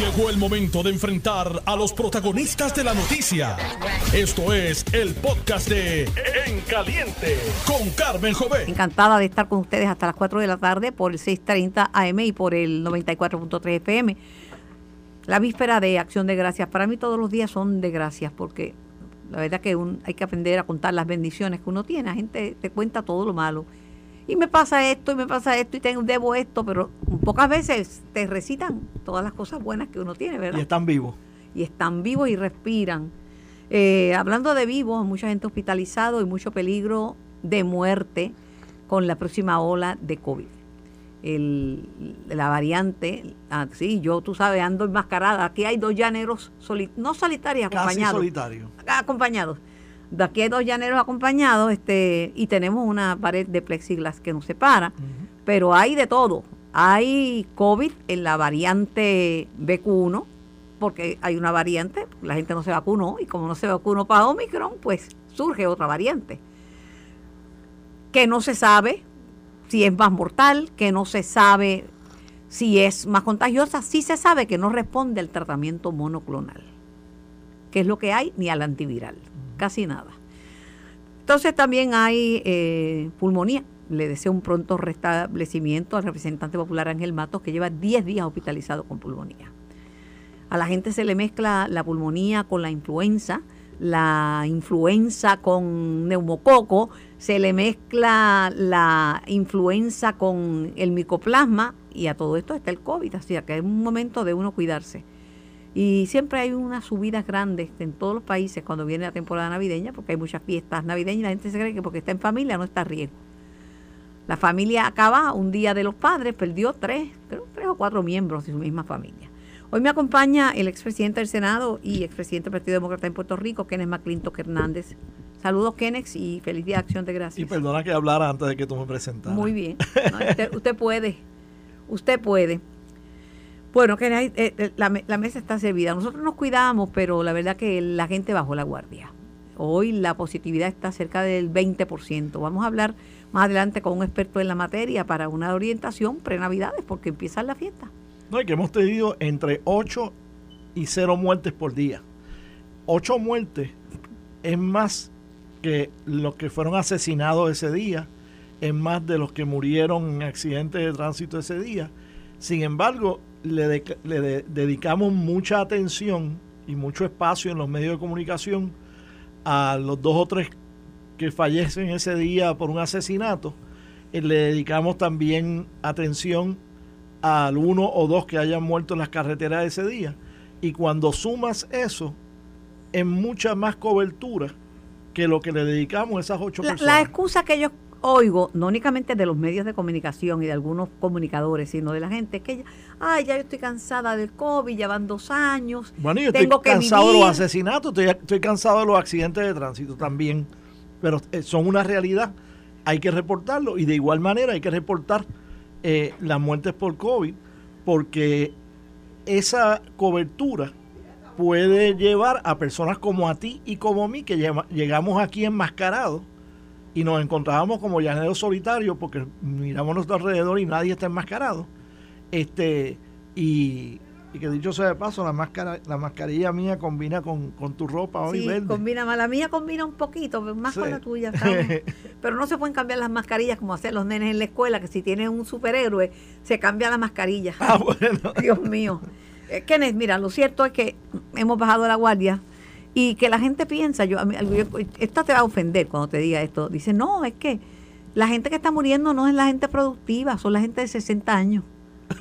Llegó el momento de enfrentar a los protagonistas de la noticia. Esto es el podcast de En Caliente con Carmen Jovet. Encantada de estar con ustedes hasta las 4 de la tarde por el 6:30 AM y por el 94.3 FM. La víspera de Acción de Gracias. Para mí todos los días son de gracias porque la verdad que un- hay que aprender a contar las bendiciones que uno tiene. La gente te cuenta todo lo malo. Y me pasa esto, y me pasa esto, y tengo, debo esto, pero pocas veces te recitan todas las cosas buenas que uno tiene, ¿verdad? Y están vivos. y están vivos y respiran. Eh, hablando de vivos, mucha gente hospitalizado y mucho peligro de muerte con la próxima ola de COVID. El- la variante, ah, sí, yo tú sabes, ando enmascarada. Aquí hay dos llaneros, soli- no solitarios, Casi acompañados. solitario. Acompañados. De aquí hay dos llaneros acompañados este, y tenemos una pared de plexiglas que nos separa. Pero hay de todo. Hay COVID en la variante BQ1, porque hay una variante, la gente no se vacunó, y como no se vacunó para Omicron, pues surge otra variante. Que no se sabe si es más mortal, que no se sabe si es más contagiosa, sí se sabe que no responde al tratamiento monoclonal, que es lo que hay, ni al antiviral, casi nada. Entonces también hay eh, pulmonía. Le deseo un pronto restablecimiento al representante popular Ángel Matos, que lleva 10 días hospitalizado con pulmonía. A la gente se le mezcla la pulmonía con la influenza, la influenza con neumococo, se le mezcla la influenza con el micoplasma y a todo esto está el COVID, así que es un momento de uno cuidarse. Y siempre hay unas subidas grandes en todos los países cuando viene la temporada navideña, porque hay muchas fiestas navideñas y la gente se cree que porque está en familia no está a riesgo. La familia acaba un día de los padres, perdió tres, creo, tres o cuatro miembros de su misma familia. Hoy me acompaña el expresidente del Senado y expresidente del Partido Demócrata en Puerto Rico, Kenneth McClintock Hernández. Saludos, Kenneth, y feliz día de acción de Y gracias. perdona que hablara antes de que tú me presentaras. Muy bien. No, usted, usted puede. Usted puede. Bueno, que eh, eh, la mesa está servida. Nosotros nos cuidamos, pero la verdad que la gente bajó la guardia. Hoy la positividad está cerca del 20%. Vamos a hablar más adelante con un experto en la materia para una orientación pre-navidades, porque empiezan la fiesta. No, y que hemos tenido entre 8 y 0 muertes por día. 8 muertes es más que los que fueron asesinados ese día, es más de los que murieron en accidentes de tránsito ese día. Sin embargo, le, de- le de- dedicamos mucha atención y mucho espacio en los medios de comunicación a los dos o tres que fallecen ese día por un asesinato. Eh, le dedicamos también atención al uno o dos que hayan muerto en las carreteras ese día. Y cuando sumas eso, es mucha más cobertura que lo que le dedicamos a esas ocho La, personas. la excusa que yo oigo, no únicamente de los medios de comunicación y de algunos comunicadores, sino de la gente, es que, ya, ay, ya yo estoy cansada del COVID, ya van dos años. Bueno, yo tengo estoy que cansado de los asesinatos, estoy, estoy cansado de los accidentes de tránsito también. Pero eh, son una realidad. Hay que reportarlo y de igual manera hay que reportar eh, las muertes por COVID porque esa cobertura puede llevar a personas como a ti y como a mí que llegamos aquí enmascarados y nos encontrábamos como llaneros solitarios porque miramos a nuestro alrededor y nadie está enmascarado. Este, y, y que dicho sea de paso, la máscara, la mascarilla mía combina con, con tu ropa hoy Sí, verde. combina más. La mía combina un poquito, más Sí. con la tuya. ¿sabes? pero no se pueden cambiar las mascarillas como hacen los nenes en la escuela, que si tienen un superhéroe, se cambia la mascarilla. Ah, bueno. Dios mío. Eh, Kenneth, mira, lo cierto es que hemos bajado la guardia y que la gente piensa, yo, yo- esta te va a ofender cuando te diga esto. Dice, no, es que la gente que está muriendo no es la gente productiva, son la gente de 60 años.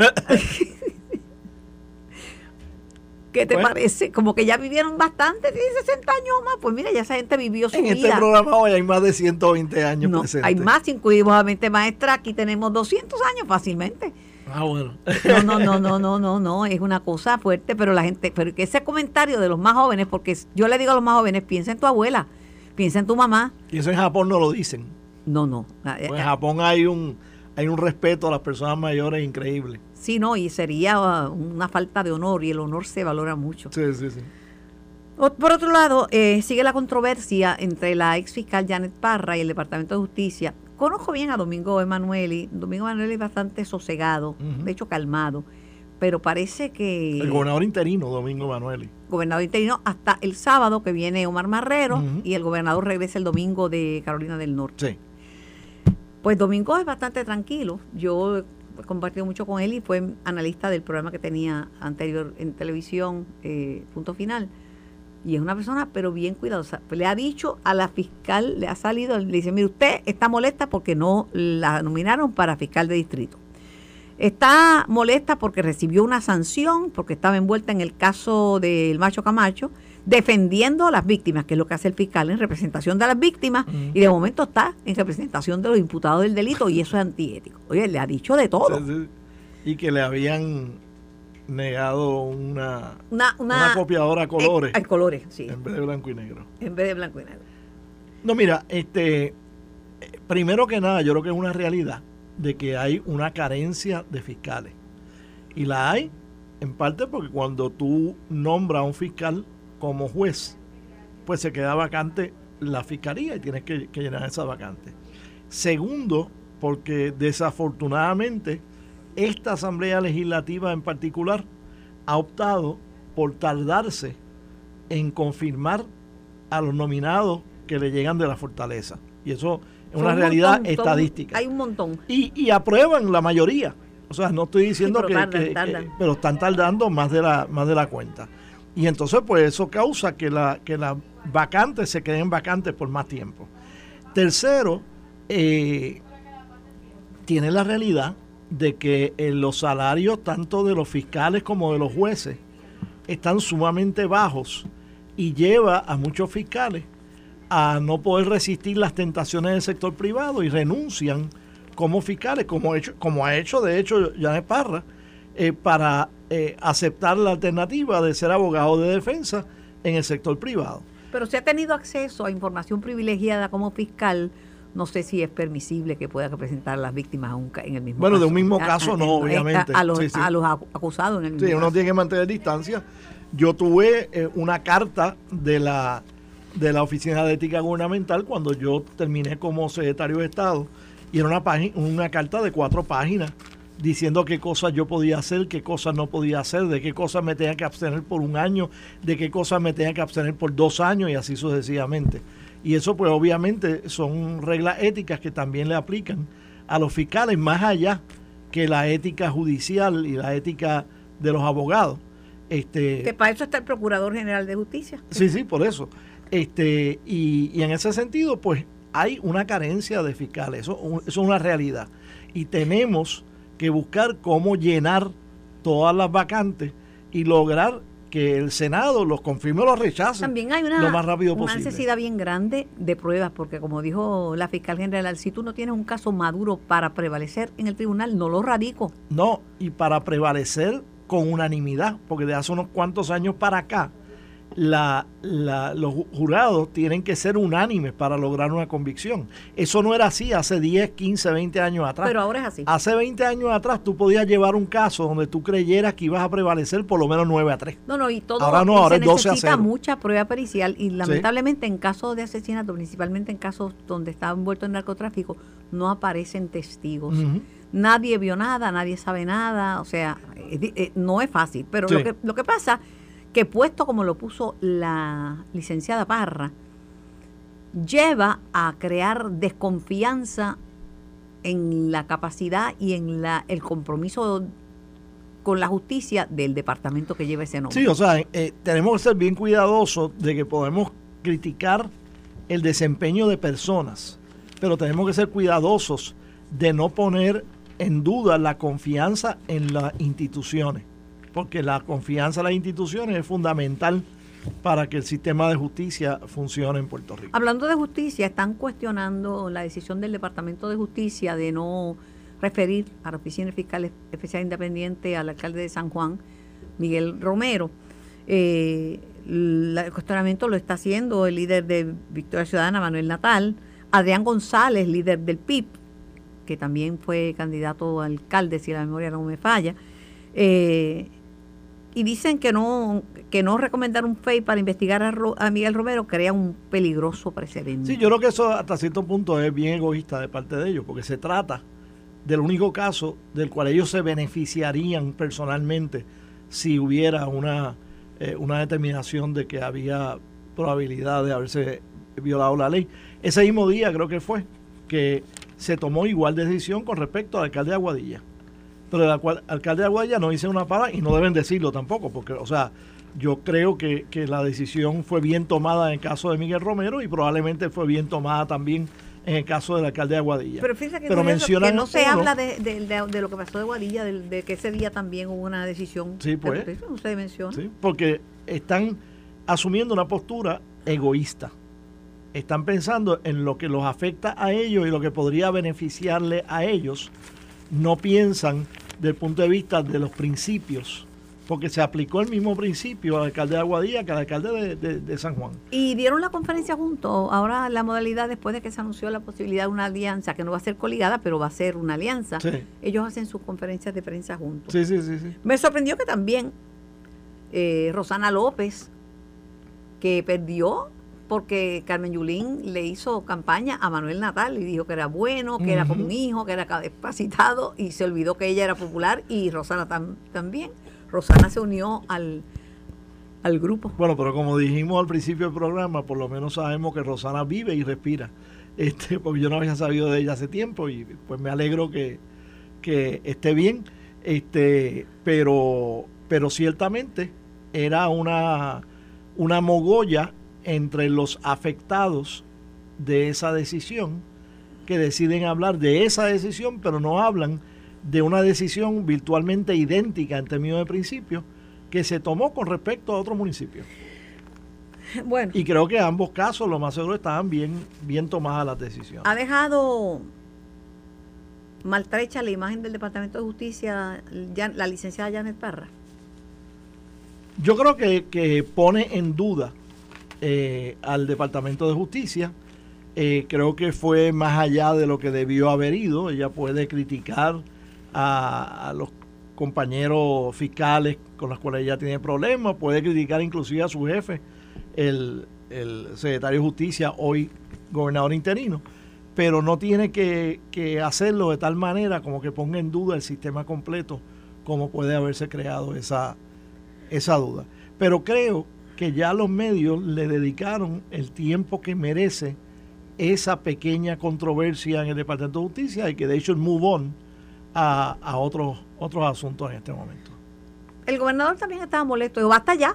¿Qué te Bueno. parece? Como que ya vivieron bastante, tienen 60 años o más. Pues mira, ya esa gente vivió su En vida. este programa hoy hay más de 120 años No, presentes. hay más, incluimos a mente maestra, aquí tenemos 200 años fácilmente. Ah, bueno. No, no, no, no, no, no, no, es una cosa fuerte, pero la gente, pero que ese comentario de los más jóvenes, porque yo le digo a los más jóvenes, piensa en tu abuela, piensa en tu mamá. Y eso en Japón no lo dicen. No, no. eh, Pues en eh, Japón hay un, hay un respeto a las personas mayores increíble. Sí, no, y sería uh, una falta de honor, y el honor se valora mucho. Sí, sí, sí. Por otro lado, eh, sigue la controversia entre la ex fiscal Janet Parra y el Departamento de Justicia. Conozco bien a Domingo Emanueli. Domingo Emanueli es bastante sosegado, de hecho calmado. pero parece que... El gobernador interino, Domingo Manueli. Gobernador interino hasta el sábado que viene Omar Marrero y el gobernador regresa el domingo de Carolina del Norte. Sí. Pues Domingo es bastante tranquilo. Yo he compartido mucho con él y fue analista del programa que tenía anterior en televisión, eh, punto final. Y es una persona, pero bien cuidadosa. Le ha dicho a la fiscal, le ha salido, le dice, mire, usted está molesta porque no la nominaron para fiscal de distrito. Está molesta porque recibió una sanción, porque estaba envuelta en el caso del macho Camacho, defendiendo a las víctimas, que es lo que hace el fiscal en representación de las víctimas, y de momento está en representación de los imputados del delito, y eso es antiético. Oye, le ha dicho de todo. Y que le habían negado una, Una, una copiadora a colores a colores, sí. en vez de blanco y negro. En vez de blanco y negro. No, mira, este, eh, primero que nada, yo creo que es una realidad de que hay una carencia de fiscales. Y la hay en parte porque cuando tú nombras a un fiscal como juez, pues se queda vacante la fiscalía y tienes que, que llenar esa vacante. Segundo, porque desafortunadamente esta Asamblea Legislativa en particular ha optado por tardarse en confirmar a los nominados que le llegan de la fortaleza. Y eso es Son una un realidad montón, estadística. Hay un montón. Y, y aprueban la mayoría. O sea, no estoy diciendo pero que, tardan, que- que- tardan. pero están tardando más de la más de la cuenta. Y entonces pues eso causa que la que las vacantes se queden vacantes por más tiempo. Tercero, eh, tiene la realidad de que eh, los salarios tanto de los fiscales como de los jueces están sumamente bajos y lleva a muchos fiscales a no poder resistir las tentaciones del sector privado y renuncian como fiscales, como, hecho, como ha hecho de hecho Janet Parra, eh, para eh, aceptar la alternativa de ser abogado de defensa en el sector privado. Pero si ha tenido acceso a información privilegiada como fiscal, no sé si es permisible que pueda representar a las víctimas en el mismo Bueno, caso. de un mismo A- caso a- no, a- obviamente. A, los, Sí, sí. a los acu- acusados en el mismo Sí, uno caso. tiene que mantener distancia. Yo tuve eh, una carta de la, de la Oficina de Ética Gubernamental cuando yo terminé como secretario de Estado y era una, página, una carta de cuatro páginas diciendo qué cosas yo podía hacer, qué cosas no podía hacer, de qué cosas me tenía que abstener por un año, de qué cosas me tenía que abstener por dos años y así sucesivamente. Y eso pues obviamente son reglas éticas que también le aplican a los fiscales más allá que la ética judicial y la ética de los abogados. Este, Que para eso está el Procurador General de Justicia. Sí, sí, por eso. Este, y, y en ese sentido, pues hay una carencia de fiscales, eso, eso es una realidad. Y tenemos que buscar cómo llenar todas las vacantes y lograr que el Senado los confirme o los rechace También hay una, lo más rápido una posible. necesidad bien grande de pruebas, porque como dijo la fiscal general, si tú no tienes un caso maduro para prevalecer en el tribunal, no lo radico. No, y para prevalecer con unanimidad, porque de hace unos cuantos años para acá, la, la- los ju- jurados tienen que ser unánimes para lograr una convicción. Eso no era así hace 10, 15, 20 años atrás. Pero ahora es así. Hace 20 años atrás tú podías llevar un caso donde tú creyeras que ibas a prevalecer por lo menos 9 a 3. No, no, y todo Ahora no, ahora se es 12 a necesita 0. mucha prueba pericial y lamentablemente en casos de asesinato, principalmente en casos donde está envuelto en narcotráfico, no aparecen testigos. Nadie vio nada, nadie sabe nada, o sea, di- eh, no es fácil. Pero lo, que, lo que pasa, que puesto como lo puso la licenciada Parra, lleva a crear desconfianza en la capacidad y en la el compromiso con la justicia del departamento que lleva ese nombre. Sí, o sea, eh, tenemos que ser bien cuidadosos de que podemos criticar el desempeño de personas, pero tenemos que ser cuidadosos de no poner en duda la confianza en las instituciones, porque la confianza en las instituciones es fundamental para que el sistema de justicia funcione en Puerto Rico. Hablando de justicia, están cuestionando la decisión del Departamento de Justicia de no referir a la Oficina Fiscal Especial Independiente al alcalde de San Juan, Miguel Romero. Eh, el cuestionamiento lo está haciendo el líder de Victoria Ciudadana, Manuel Natal, Adrián González, líder del PIB, que también fue candidato a alcalde, si la memoria no me falla. Eh, y dicen que no que no recomendar un FEI para investigar a, Miguel Romero crea un peligroso precedente. Sí, yo creo que eso hasta cierto punto es bien egoísta de parte de ellos, porque se trata del único caso del cual ellos se beneficiarían personalmente si hubiera una, eh, una determinación de que había probabilidad de haberse violado la ley. Ese mismo día creo que fue que se tomó igual decisión con respecto al alcalde de Aguadilla. Pero el alcalde de Aguadilla no dice una palabra y no deben decirlo tampoco, porque, o sea, yo creo que, que la decisión fue bien tomada en el caso de Miguel Romero y probablemente fue bien tomada también en el caso del alcalde de Aguadilla. Pero fíjate que, mencionan no se habla de, lo que pasó de Aguadilla, de, que ese día también hubo una decisión. Sí, pues. no se menciona. Sí, porque están asumiendo una postura egoísta. Están pensando en lo que los afecta a ellos y lo que podría beneficiarle a ellos. No piensan desde el punto de vista de los principios porque se aplicó el mismo principio al alcalde de Aguadilla que al alcalde de, San Juan. Y dieron la conferencia juntos. Ahora la modalidad, después de que se anunció la posibilidad de una alianza, que no va a ser coligada, pero va a ser una alianza, ellos hacen sus conferencias de prensa juntos. Sí, sí, sí. sí. Me sorprendió que también eh, Rosana López, que perdió porque Carmen Yulín le hizo campaña a Manuel Natal y dijo que era bueno, que era como un hijo, que era capacitado y se olvidó que ella era popular y Rosana también. Rosana se unió al, al grupo. Bueno, pero como dijimos al principio del programa, por lo menos sabemos que Rosana vive y respira. Este, porque yo no había sabido de ella hace tiempo y pues me alegro que, esté bien. Este, pero, pero ciertamente era una, una mogolla entre los afectados de esa decisión que deciden hablar de esa decisión, pero no hablan de una decisión virtualmente idéntica en términos de principio que se tomó con respecto a otro municipio. Bueno. Y creo que ambos casos, lo más seguro, estaban bien, bien tomadas las decisiones. Ha dejado maltrecha la imagen del Departamento de Justicia la licenciada Janet Parra. Yo creo que, pone en duda eh, al Departamento de Justicia. Eh, creo que fue más allá de lo que debió haber ido. Ella puede criticar a, los compañeros fiscales con los cuales ella tiene problemas, puede criticar inclusive a su jefe, el, secretario de Justicia, hoy gobernador interino, pero no tiene que, hacerlo de tal manera como que ponga en duda el sistema completo, como puede haberse creado esa, esa duda. Pero creo que ya los medios le dedicaron el tiempo que merece esa pequeña controversia en el Departamento de Justicia y que de hecho move on a, otros, otros asuntos en este momento. El gobernador también estaba molesto. Dijo, basta ya,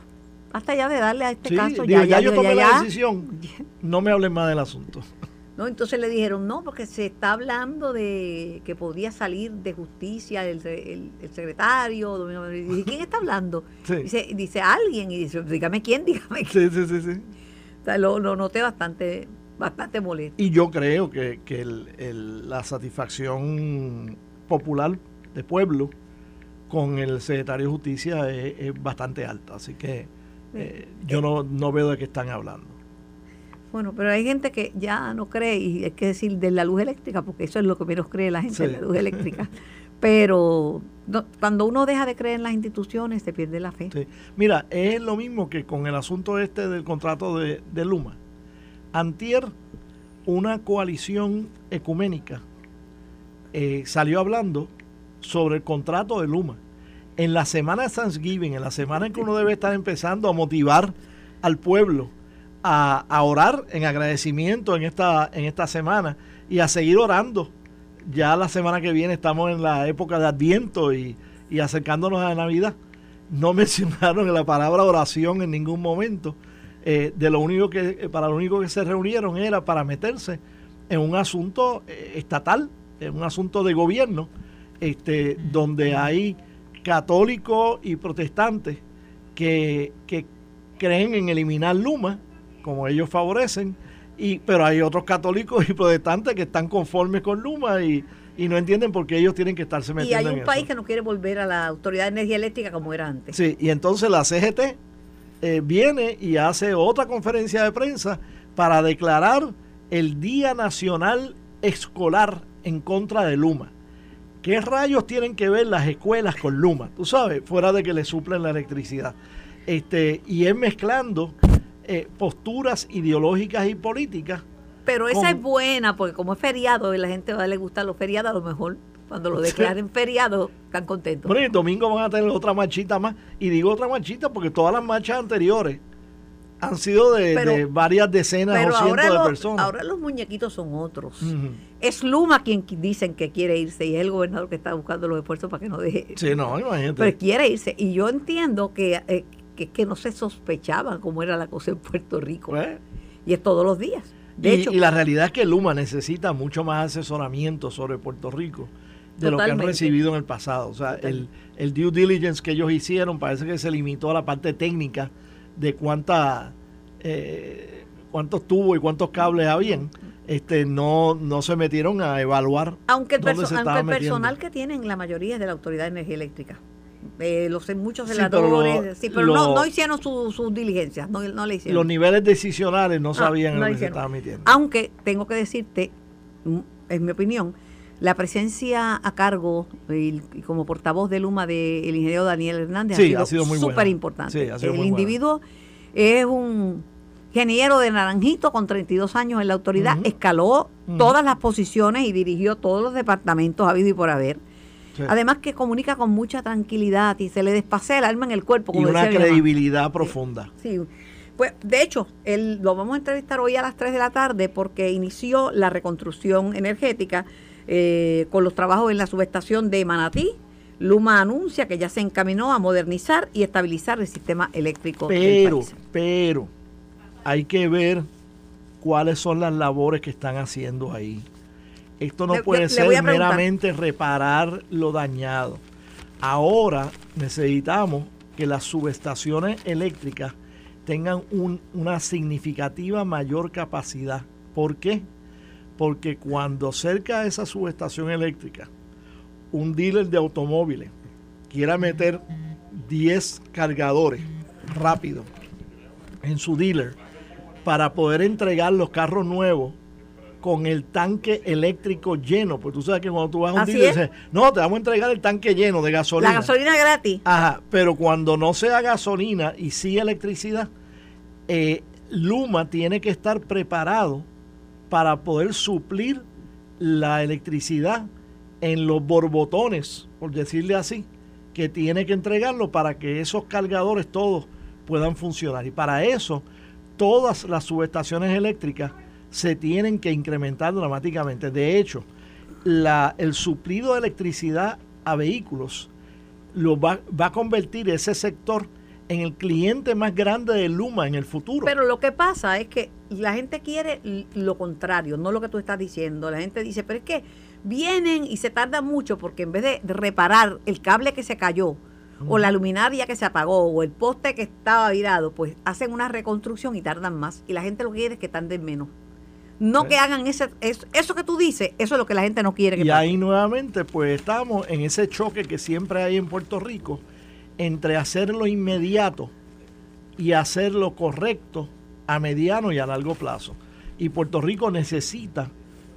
basta ya de darle a este caso. ya, ya, yo tomé la decisión, no me hablen más del asunto. No, entonces le dijeron, no, porque se está hablando de que podía salir de justicia el, el, secretario. Dice, ¿quién está hablando? Dice, dice alguien, y dice, dígame quién, dígame quién. Sí, sí, sí. sí. O sea, lo, noté bastante, bastante molesto. Y yo creo que, que la satisfacción popular de pueblo con el secretario de justicia es, bastante alta. Así que eh, yo no, no veo de qué están hablando. Bueno, pero hay gente que ya no cree, y hay que decir de la luz eléctrica, porque eso es lo que menos cree la gente de la luz eléctrica. Pero cuando uno deja de creer en las instituciones, se pierde la fe. Mira, es lo mismo que con el asunto este del contrato de, de Luma. Antier, una coalición ecuménica eh, salió hablando sobre el contrato de Luma. En la semana de Thanksgiving, en la semana en que uno debe estar empezando a motivar al pueblo a, orar en agradecimiento en esta, en esta semana y a seguir orando. Ya la semana que viene estamos en la época de Adviento y, acercándonos a la Navidad. No mencionaron la palabra oración en ningún momento. Eh, de lo único que, para lo único que se reunieron era para meterse en un asunto eh, estatal es un asunto de gobierno, este, donde hay católicos y protestantes que, creen en eliminar Luma, como ellos favorecen, y, pero hay otros católicos y protestantes que están conformes con Luma y, no entienden por qué ellos tienen que estarse metiendo. Y hay un país que no quiere volver a la Autoridad de Energía Eléctrica como era antes. Sí, y entonces la CGT eh, viene y hace otra conferencia de prensa para declarar el Día Nacional Escolar en contra de Luma. ¿Qué rayos tienen que ver las escuelas con Luma? Tú sabes, fuera de que le suplen la electricidad. Este, y es mezclando eh, posturas ideológicas y políticas. Pero esa es buena, porque como es feriado y la gente va a le gusta los feriados, a lo mejor Cuando lo declaren feriado, están contentos. Bueno, y el domingo van a tener otra marchita más. Y digo otra marchita porque todas las marchas anteriores han sido de, Pero- de varias decenas Pero o cientos de los- personas. ahora los muñequitos son otros. Es Luma quien qui- dicen que quiere irse y es el gobernador que está buscando los esfuerzos para que no deje. Sí, no, imagínate. Pero quiere irse. Y yo entiendo que, eh, que, que no se sospechaban cómo era la cosa en Puerto Rico. Pues, y es todos los días. De y, hecho, y la realidad es que Luma necesita mucho más asesoramiento sobre Puerto Rico de lo que han recibido en el pasado. O sea, el, el due diligence que ellos hicieron parece que se limitó a la parte técnica de cuánta, eh, cuántos tubos y cuántos cables habían. Este, no, no se metieron a evaluar aunque el, perso- aunque metiendo. personal que tienen la mayoría es de la Autoridad de Energía Eléctrica. Eh, los muchos Sí, pero lo- sí, pero no, lo- no hicieron su- sus diligencias, no, no le hicieron. Los niveles decisionales no Ah, sabían no lo que se estaba metiendo. Aunque tengo que decirte, mm, en mi opinión, la presencia a cargo y, y como portavoz de Luma del ingeniero Daniel Hernández Sí, ha sido súper importante. El buena. individuo es un ingeniero de Naranjito con 32 años en la autoridad, escaló todas las posiciones y dirigió todos los departamentos habido y por haber. Sí. Además que comunica con mucha tranquilidad y se le despasea el alma en el cuerpo. y Como una mi mamá. credibilidad profunda. Sí, pues de hecho, él, lo vamos a entrevistar hoy a las 3 de la tarde porque inició la reconstrucción energética eh, con los trabajos en la subestación de Manatí. Luma anuncia que ya se encaminó a modernizar y estabilizar el sistema eléctrico del Pero, país. pero, hay que ver cuáles son las labores que están haciendo ahí. Esto no Le- puede le- ser meramente reparar lo dañado. Ahora necesitamos que las subestaciones eléctricas tengan un- una significativa mayor capacidad. ¿Por qué? Porque cuando cerca de esa subestación eléctrica un dealer de automóviles quiera meter 10 cargadores rápido en su dealer para poder entregar los carros nuevos con el tanque eléctrico lleno. Porque tú sabes que cuando tú vas a un dealer, es. dices, no, te vamos a entregar el tanque lleno de gasolina. La gasolina gratis. Ajá, pero cuando no sea gasolina y sí electricidad, eh, Luma tiene que estar preparado para poder suplir la electricidad en los borbotones, por decirle así, que tiene que entregarlo para que esos cargadores todos puedan funcionar. Y para eso, todas las subestaciones eléctricas se tienen que incrementar dramáticamente. De hecho, la, el suplido de electricidad a vehículos lo va, va a convertir ese sector en el cliente más grande de Luma en el futuro. Pero lo que pasa es que la gente quiere lo contrario, no lo que tú estás diciendo. La gente dice, pero es que vienen y se tarda mucho porque en vez de de reparar el cable que se cayó, o la luminaria que se apagó, o el poste que estaba virado, pues hacen una reconstrucción y tardan más. Y la gente lo que quiere es que tarden menos. No que hagan ese, eso, eso que tú dices, eso es lo que la gente no quiere que y pase. ahí nuevamente pues estamos en ese choque que siempre hay en Puerto Rico entre hacerlo inmediato y hacer lo correcto a mediano y a largo plazo. Y Puerto Rico necesita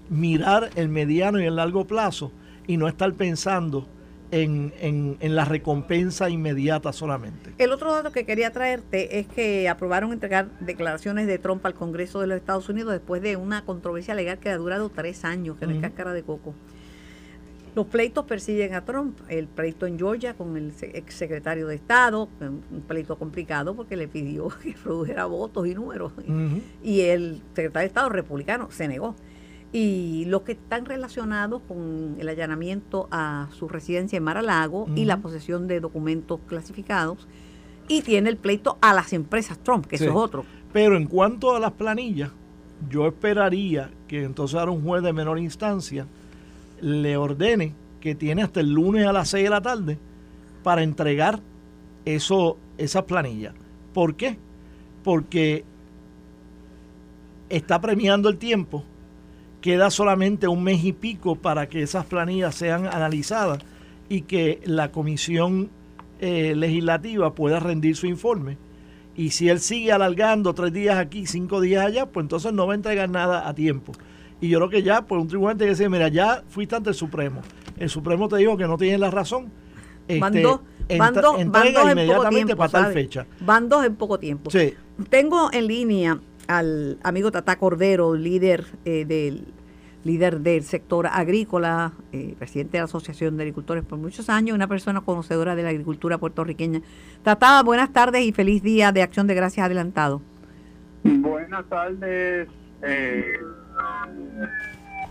mirar el mediano y el largo plazo y no estar pensando en, en- en la recompensa inmediata solamente. El otro dato que quería traerte es que aprobaron entregar declaraciones de Trump al Congreso de los Estados Unidos después de una controversia legal que ha durado tres años, que no es cáscara de coco. Los pleitos persiguen a Trump, el pleito en Georgia con el se- exsecretario de Estado, un pleito complicado porque le pidió que produjera votos y números. Y el secretario de Estado republicano se negó. Y los que están relacionados con el allanamiento a su residencia en Mar-a-Lago y la posesión de documentos clasificados. Y tiene el pleito a las empresas Trump, que Sí. eso es otro. Pero en cuanto a las planillas, yo esperaría que entonces ahora un juez de menor instancia le ordene que tiene hasta el lunes a las 6 de la tarde para entregar eso, esas planillas. ¿Por qué? Porque está premiando el tiempo, queda solamente un mes y pico para que esas planillas sean analizadas y que la comisión eh, legislativa pueda rendir su informe. Y si él sigue alargando tres días aquí, cinco días allá, pues entonces no va a entregar nada a tiempo. Y yo creo que ya, pues un tribunal tiene que decir, mira, ya fuiste ante el Supremo. El Supremo te dijo que no tienes la razón. Van Este, dos, van dos- van dos en poco tiempo. para tal ¿sabes? fecha. Van dos en poco tiempo. Sí, Tengo en línea al amigo Tata Cordero, líder eh, del líder del sector agrícola, eh, presidente de la Asociación de Agricultores por muchos años, una persona conocedora de la agricultura puertorriqueña. Tata, buenas tardes y feliz día de Acción de Gracias adelantado. Buenas tardes, eh,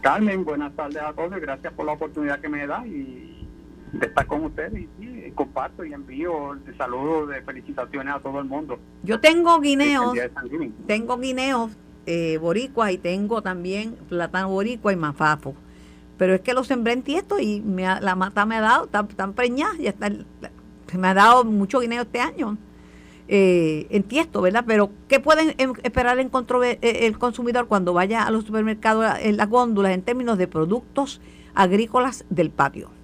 Carmen, buenas tardes a todos, gracias por la oportunidad que me da y de estar con ustedes y, comparto y envío saludos de felicitaciones a todo el mundo. Yo tengo guineos, tengo guineos eh, boricuas y tengo también plátano boricua y mafafo. Pero es que lo sembré en tiesto y me la mata me ha dado, tan, preñada, ya está, me ha dado mucho guineo este año. Eh, en tiesto, ¿verdad? Pero ¿qué pueden em, esperar en eh, el consumidor cuando vaya a los supermercados, en las góndolas, en términos de productos agrícolas del patio?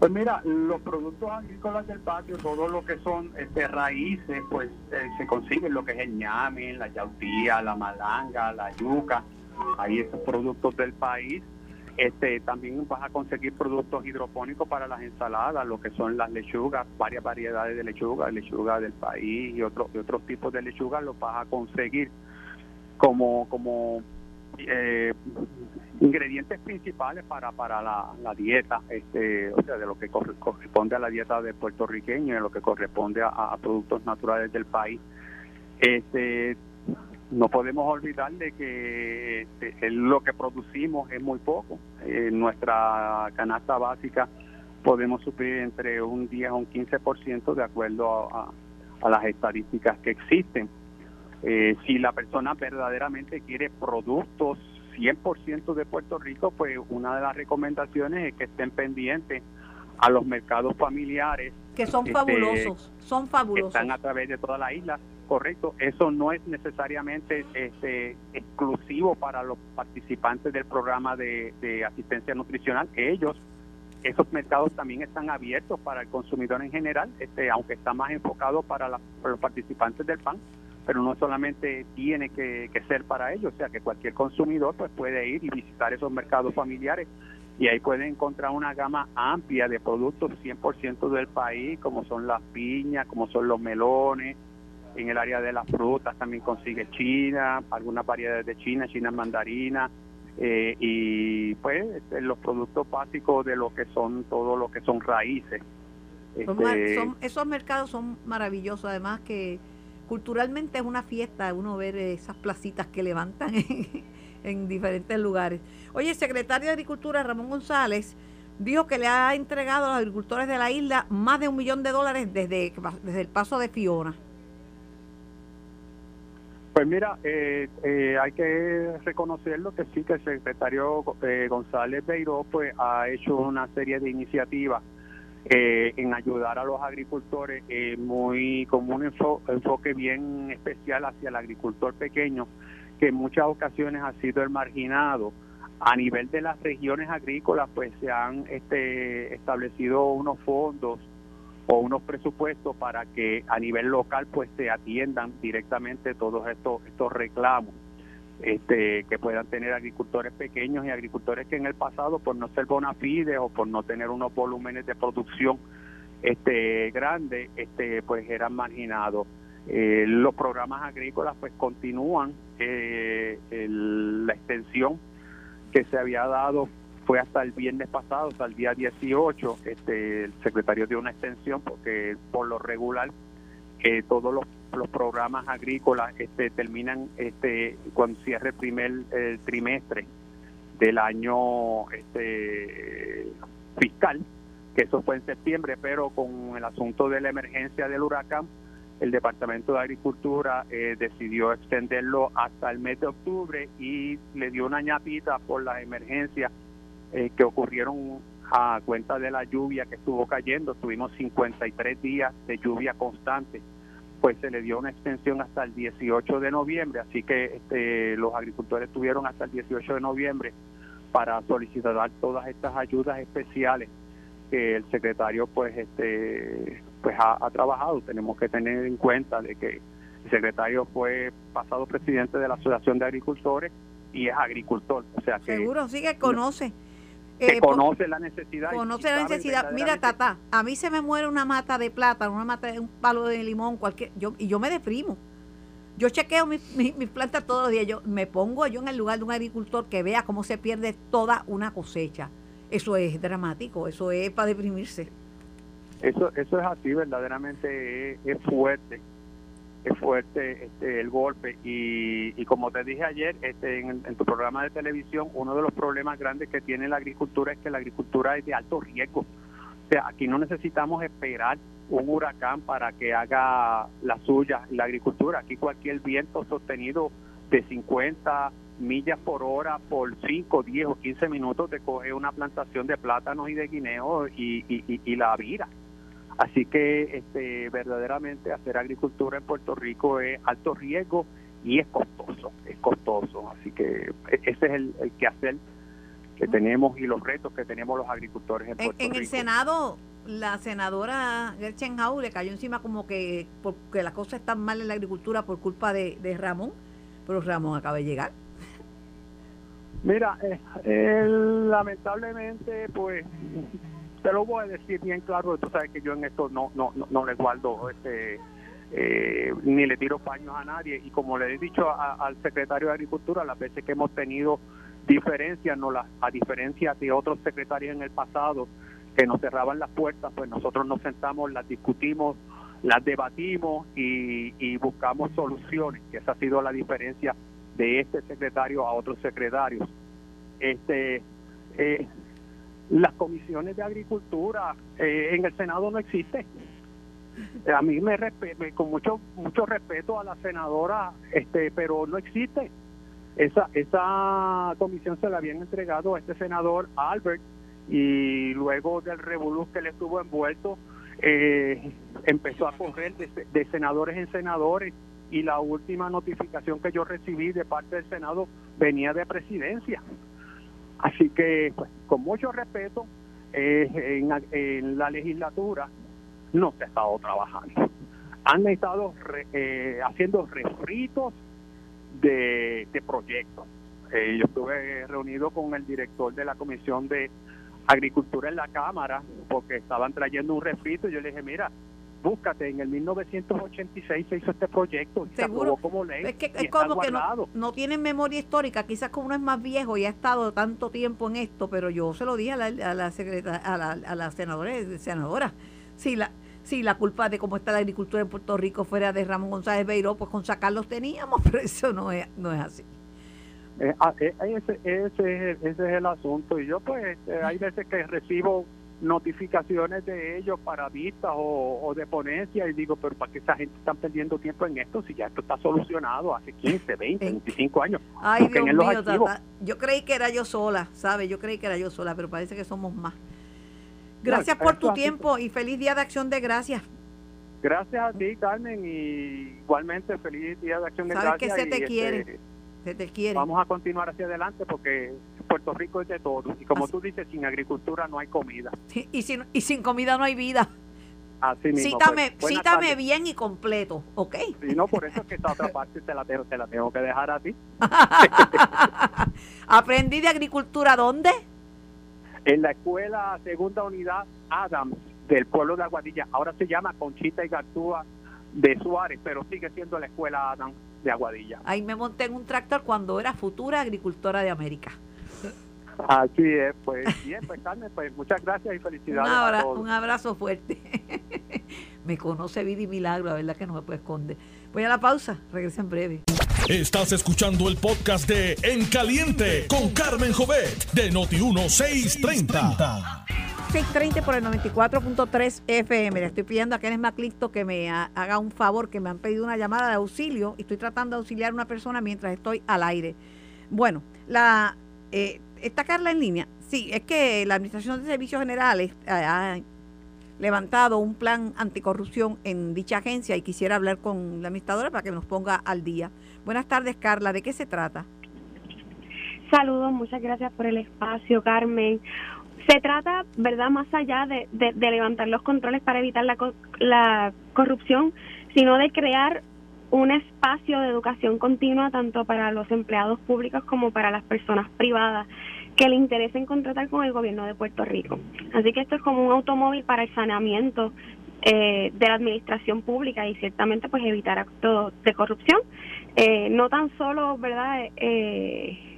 Pues mira, los productos agrícolas del patio, todo lo que son este, raíces, pues eh, se consiguen lo que es el ñame, la yautía, la malanga, la yuca, ahí esos productos del país. Este, también vas a conseguir productos hidropónicos para las ensaladas, lo que son las lechugas, varias variedades de lechuga, lechuga del país y, otros otros tipos de lechugas los vas a conseguir como, como eh, ingredientes principales para, para la, dieta, este, o sea, de lo que corresponde a la dieta de puertorriqueño de lo que corresponde a, productos naturales del país. Este, no podemos olvidar de que este, lo que producimos es muy poco. En nuestra canasta básica podemos suplir entre un 10 a un 15% de acuerdo a, a las estadísticas que existen. Eh, si la persona verdaderamente quiere productos 100% de Puerto Rico, pues una de las recomendaciones es que estén pendientes a los mercados familiares. Que son este, fabulosos, son fabulosos. están a través de toda la isla, correcto. Eso no es necesariamente este, exclusivo para los participantes del programa de, asistencia nutricional. Ellos, esos mercados también están abiertos para el consumidor en general, este, aunque está más enfocado para los participantes del PAN pero no solamente tiene que, ser para ellos, o sea que cualquier consumidor pues puede ir y visitar esos mercados familiares y ahí puede encontrar una gama amplia de productos 100% del país, como son las piñas, como son los melones, en el área de las frutas también consigue China, algunas variedades de China, China mandarina, eh, y pues este, los productos básicos de lo que son todo lo que son raíces. Este, esos mercados son maravillosos, además que culturalmente es una fiesta uno ver esas placitas que levantan en, diferentes lugares. Oye, el secretario de Agricultura, Ramón González, dijo que le ha entregado a los agricultores de la isla más de un millón de dólares desde, el paso de Fiona. Pues mira, eh, eh, hay que reconocerlo que sí, que el secretario eh, González Beiró pues, ha hecho una serie de iniciativas eh, en ayudar a los agricultores, eh, muy como un enfoque bien especial hacia el agricultor pequeño, que en muchas ocasiones ha sido el marginado. A nivel de las regiones agrícolas, pues se han este, establecido unos fondos o unos presupuestos para que a nivel local pues se atiendan directamente todos estos, estos reclamos este, que puedan tener agricultores pequeños y agricultores que en el pasado por no ser bona fide o por no tener unos volúmenes de producción este grandes este pues eran marginados. Eh, los programas agrícolas pues continúan eh, la extensión que se había dado fue hasta el viernes pasado hasta el día 18 este el secretario dio una extensión porque por lo regular eh, todos los los programas agrícolas este, terminan este, cuando cierre el primer trimestre del año este, fiscal, que eso fue en septiembre, pero con el asunto de la emergencia del huracán, el Departamento de Agricultura eh, decidió extenderlo hasta el mes de octubre y le dio una ñapita por las emergencias eh, que ocurrieron a cuenta de la lluvia que estuvo cayendo. Tuvimos 53 días de lluvia constante pues se le dio una extensión hasta el 18 de noviembre, así que este, los agricultores tuvieron hasta el 18 de noviembre para solicitar todas estas ayudas especiales que el secretario pues este pues ha, trabajado. Tenemos que tener en cuenta de que el secretario fue pasado presidente de la Asociación de Agricultores y es agricultor, o sea que seguro sí que conoce que eh, conoce la necesidad. Conoce la necesidad. Mira, Tata, a mí se me muere una mata de plata, una mata de un palo de limón, cualquier, yo, y yo me deprimo. Yo chequeo mis, plantas todos los días. Yo me pongo yo en el lugar de un agricultor que vea cómo se pierde toda una cosecha. Eso es dramático, eso es para deprimirse. Eso, eso es así, verdaderamente es fuerte este, el golpe. Y, como te dije ayer este, en, tu programa de televisión, uno de los problemas grandes que tiene la agricultura es que la agricultura es de alto riesgo. O sea, aquí no necesitamos esperar un huracán para que haga la suya la agricultura. Aquí cualquier viento sostenido de 50 millas por hora por 5, 10 o 15 minutos te coge una plantación de plátanos y de guineo y, y, la vira. Así que este, verdaderamente hacer agricultura en Puerto Rico es alto riesgo y es costoso, es costoso. Así que e, ese es el, el quehacer que tenemos y los retos que tenemos los agricultores en Puerto Rico. En el Senado la senadora Gerchen Hau le cayó encima como que porque las cosas están mal en la agricultura por culpa de, Ramón, pero Ramón acaba de llegar. Mira, eh, lamentablemente, pues, te lo voy a decir bien claro, tú sabes que yo en esto no no no, no le guardo este eh, ni le tiro paños a nadie y como le he dicho al secretario de Agricultura las veces que hemos tenido diferencias, no las, a diferencia de otros secretarios en el pasado, que nos cerraban las puertas, pues nosotros nos sentamos, las discutimos, las debatimos y, buscamos soluciones, que esa ha sido la diferencia de este secretario a otros secretarios. Este, eh, las comisiones de agricultura eh, en el Senado no existen. A mí me, me con mucho mucho respeto a la senadora, este, pero no existe. Esa esa comisión se la habían entregado a este senador Albert y luego del revolú que le estuvo envuelto, eh, empezó a correr de, senadores en senadores y la última notificación que yo recibí de parte del Senado venía de presidencia. Así que, pues, con mucho respeto, eh, en, la legislatura no se ha estado trabajando. Han estado eh, haciendo refritos de, de proyectos. yo estuve reunido con el director de la Comisión de Agricultura en la Cámara porque estaban trayendo un refrito y yo le dije, mira, búscate, en el 1986 se hizo este proyecto y Seguro. se como ley. Es que es como que no, tienen memoria histórica, quizás como uno es más viejo y ha estado tanto tiempo en esto, pero yo se lo dije a la, a la, a la, a la senadora, senadora. Si la, si la culpa de cómo está la agricultura en Puerto Rico fuera de Ramón González Beiró, pues con sacarlos teníamos, pero eso no es, no es así. Eh, ah, eh, ese, ese, ese, es el asunto. Y yo pues eh, hay veces que recibo notificaciones de ellos para vistas o, de ponencia y digo, pero ¿para qué esa gente está perdiendo tiempo en esto si ya esto está solucionado hace 15, 20, 25 años? Ay, Dios mío, tata, yo creí que era yo sola, ¿sabe? Yo creí que era yo sola, pero parece que somos más. Gracias por tu tiempo y feliz Día de Acción de Gracias. Gracias a ti, Carmen, y igualmente feliz Día de Acción de Sabes Gracias. que se te quiere. Este, se te quiere. Vamos a continuar hacia adelante porque Puerto Rico es de todo. Y como tú dices, sin agricultura no hay comida. y, sin, y sin comida no hay vida. Así mismo. Cítame, pues, cítame bien y completo, ¿ok? Sí, no, por eso es que esta otra parte te la, tengo, te la tengo que dejar a ti. ¿Aprendí de agricultura dónde? En la escuela segunda unidad Adams del pueblo de Aguadilla. Ahora se llama Conchita y Gartúa de Suárez, pero sigue siendo la escuela Adams de Aguadilla. Ahí me monté en un tractor cuando era futura agricultora de América. Así es, pues bien, pues Carmen, pues muchas gracias y felicidades. Un, un abrazo fuerte. me conoce vida y milagro, la verdad que no me puede esconder. Voy a la pausa, regreso en breve. Estás escuchando el podcast de En Caliente con Carmen Jovet de Noti1630. 630 por el 94.3 FM. Le estoy pidiendo a Kenneth Maclisto que me haga un favor, que me han pedido una llamada de auxilio y estoy tratando de auxiliar a una persona mientras estoy al aire. Bueno, la eh, ¿está Carla en línea? Sí, es que la Administración de Servicios Generales ha levantado un plan anticorrupción en dicha agencia y quisiera hablar con la administradora para que nos ponga al día. Buenas tardes, Carla. ¿De qué se trata? Saludos, muchas gracias por el espacio, Carmen. Se trata, ¿verdad?, más allá de, levantar los controles para evitar la, la corrupción, sino de crear un espacio de educación continua tanto para los empleados públicos como para las personas privadas que le interesen contratar con el gobierno de Puerto Rico. Así que esto es como un automóvil para el saneamiento eh, de la administración pública y ciertamente pues evitar actos de corrupción. Eh, no tan solo, ¿verdad? Eh,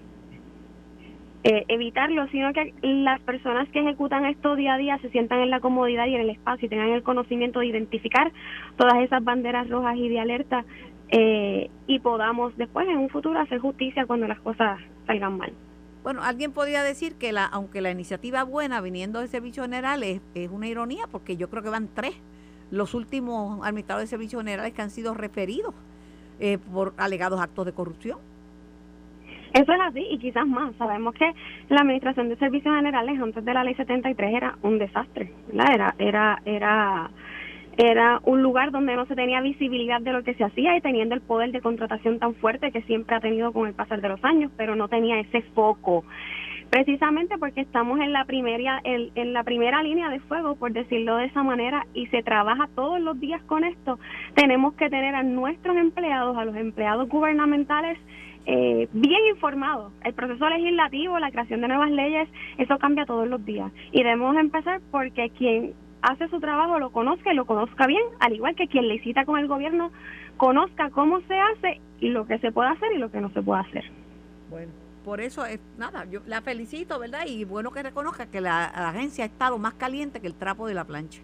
evitarlo, sino que las personas que ejecutan esto día a día se sientan en la comodidad y en el espacio y tengan el conocimiento de identificar todas esas banderas rojas y de alerta y podamos después en un futuro hacer justicia cuando las cosas salgan mal. Bueno, alguien podría decir que la, aunque la iniciativa buena viniendo del Servicio General es, es una ironía, porque yo creo que van tres los últimos administradores de servicios generales que han sido referidos eh, por alegados actos de corrupción. Eso es así y quizás más. Sabemos que la administración de servicios generales antes de la ley 73 era un desastre, ¿verdad? Era, era, era, era un lugar donde no se tenía visibilidad de lo que se hacía y teniendo el poder de contratación tan fuerte que siempre ha tenido con el pasar de los años, pero no tenía ese foco precisamente porque estamos en la primera en, la primera línea de fuego por decirlo de esa manera y se trabaja todos los días con esto tenemos que tener a nuestros empleados a los empleados gubernamentales eh, bien informados el proceso legislativo la creación de nuevas leyes eso cambia todos los días y debemos empezar porque quien hace su trabajo lo conozca y lo conozca bien al igual que quien licita con el gobierno conozca cómo se hace y lo que se puede hacer y lo que no se puede hacer bueno por eso es nada, yo la felicito, ¿verdad? Y bueno que reconozca que la, agencia ha estado más caliente que el trapo de la plancha.